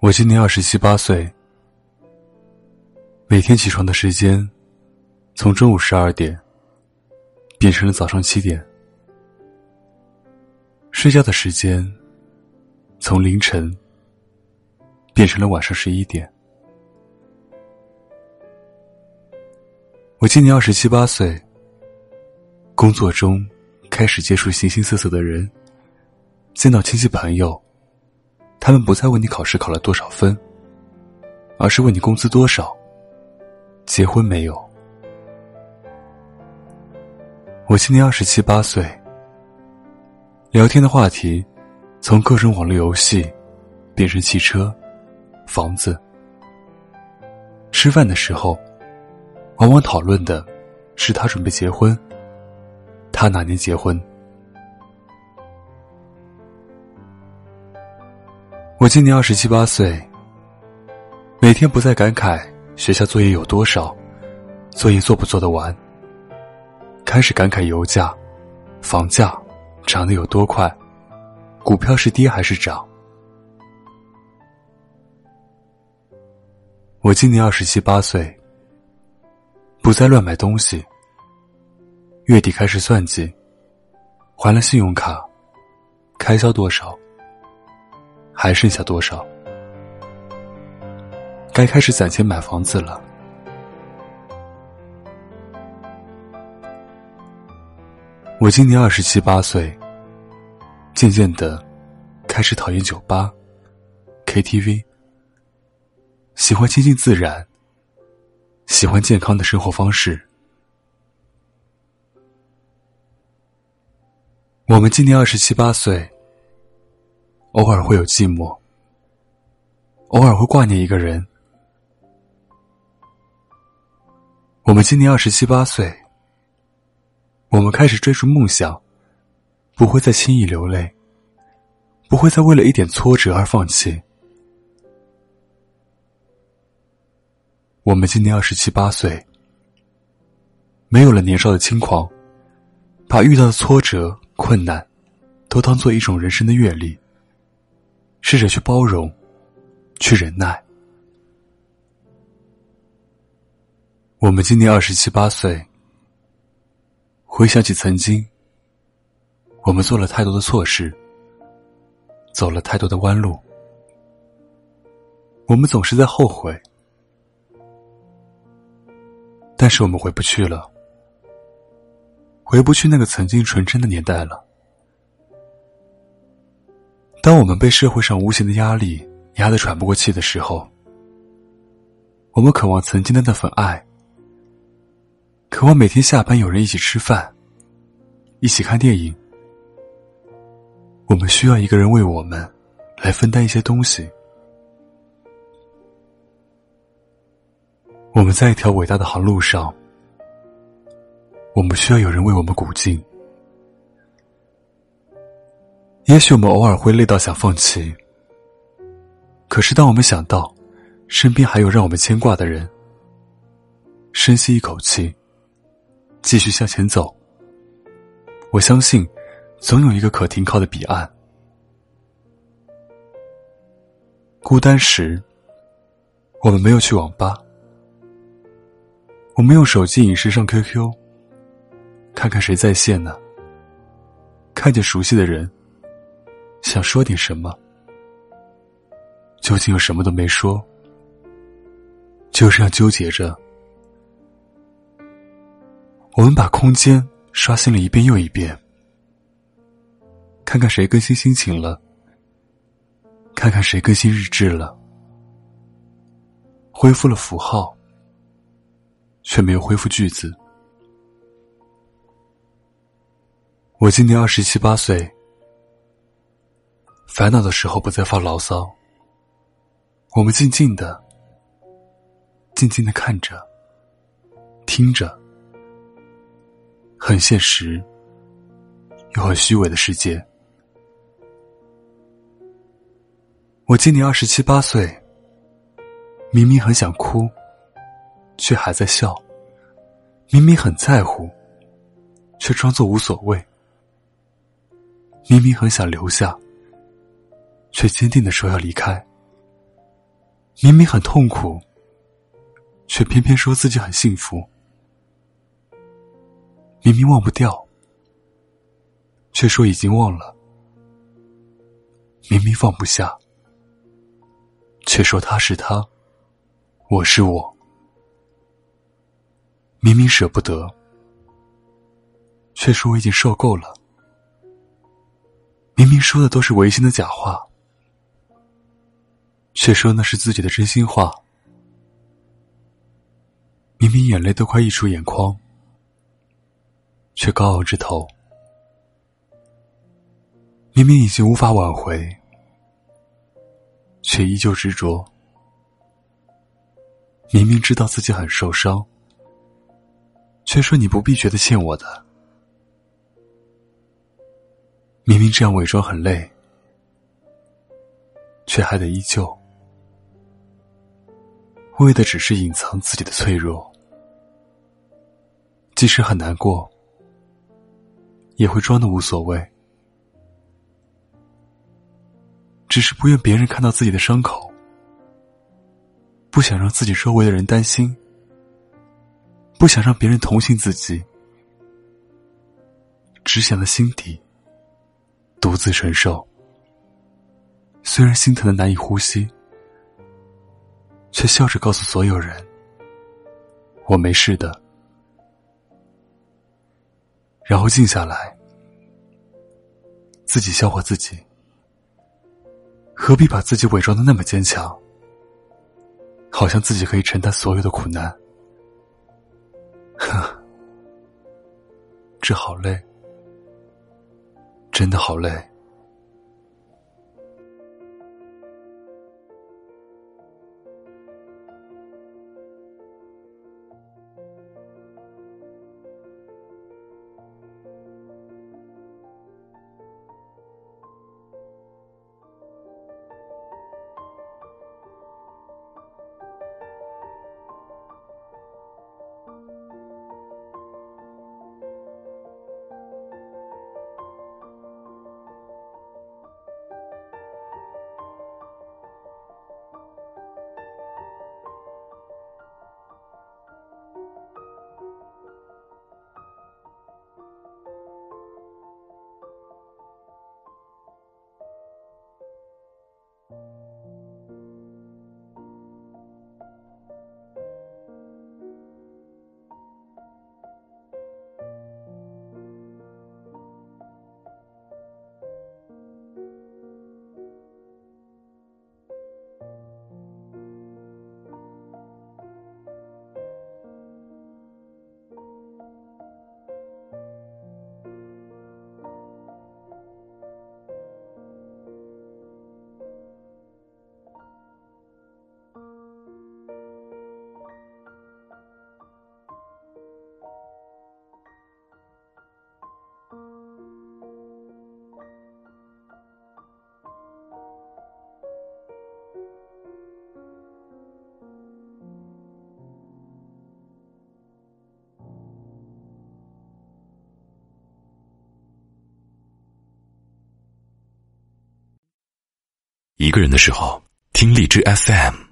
我今年二十七八岁，每天起床的时间从中午十二点变成了早上七点，睡觉的时间从凌晨变成了晚上十一点。我今年二十七八岁，工作中开始接触形形色色的人，见到亲戚朋友。他们不再问你考试考了多少分，而是问你工资多少，结婚没有。我今年二十七八岁，聊天的话题从各种网络游戏变成汽车、房子。吃饭的时候，往往讨论的是他准备结婚，他哪年结婚。我今年二十七八岁，每天不再感慨学校作业有多少，作业做不做得完，开始感慨油价、房价涨得有多快，股票是跌还是涨。我今年二十七八岁，不再乱买东西，月底开始算计，还了信用卡，开销多少。还剩下多少？该开始攒钱买房子了。我今年二十七八岁，渐渐的开始讨厌酒吧、KTV，喜欢亲近自然，喜欢健康的生活方式。我们今年二十七八岁。偶尔会有寂寞，偶尔会挂念一个人。我们今年二十七八岁，我们开始追逐梦想，不会再轻易流泪，不会再为了一点挫折而放弃。我们今年二十七八岁，没有了年少的轻狂，把遇到的挫折、困难，都当做一种人生的阅历。试着去包容，去忍耐。我们今年二十七八岁，回想起曾经，我们做了太多的错事，走了太多的弯路，我们总是在后悔，但是我们回不去了，回不去那个曾经纯真的年代了。当我们被社会上无形的压力压得喘不过气的时候，我们渴望曾经的那份爱，渴望每天下班有人一起吃饭，一起看电影。我们需要一个人为我们来分担一些东西。我们在一条伟大的航路上，我们需要有人为我们鼓劲。也许我们偶尔会累到想放弃，可是当我们想到身边还有让我们牵挂的人，深吸一口气，继续向前走。我相信，总有一个可停靠的彼岸。孤单时，我们没有去网吧，我们用手机影视上 QQ，看看谁在线呢？看见熟悉的人。想说点什么，究竟又什么都没说，就这样纠结着。我们把空间刷新了一遍又一遍，看看谁更新心情了，看看谁更新日志了，恢复了符号，却没有恢复句子。我今年二十七八岁。烦恼的时候不再发牢骚，我们静静的、静静的看着、听着，很现实又很虚伪的世界。我今年二十七八岁，明明很想哭，却还在笑；明明很在乎，却装作无所谓；明明很想留下。却坚定的说要离开。明明很痛苦，却偏偏说自己很幸福；明明忘不掉，却说已经忘了；明明放不下，却说他是他，我是我；明明舍不得，却说我已经受够了；明明说的都是违心的假话。却说那是自己的真心话，明明眼泪都快溢出眼眶，却高傲着头；明明已经无法挽回，却依旧执着；明明知道自己很受伤，却说你不必觉得欠我的；明明这样伪装很累，却还得依旧。为的只是隐藏自己的脆弱，即使很难过，也会装的无所谓，只是不愿别人看到自己的伤口，不想让自己周围的人担心，不想让别人同情自己，只想在心底独自承受，虽然心疼的难以呼吸。却笑着告诉所有人：“我没事的。”然后静下来，自己消化自己。何必把自己伪装的那么坚强？好像自己可以承担所有的苦难。呵，这好累，真的好累。一个人的时候，听荔枝 FM。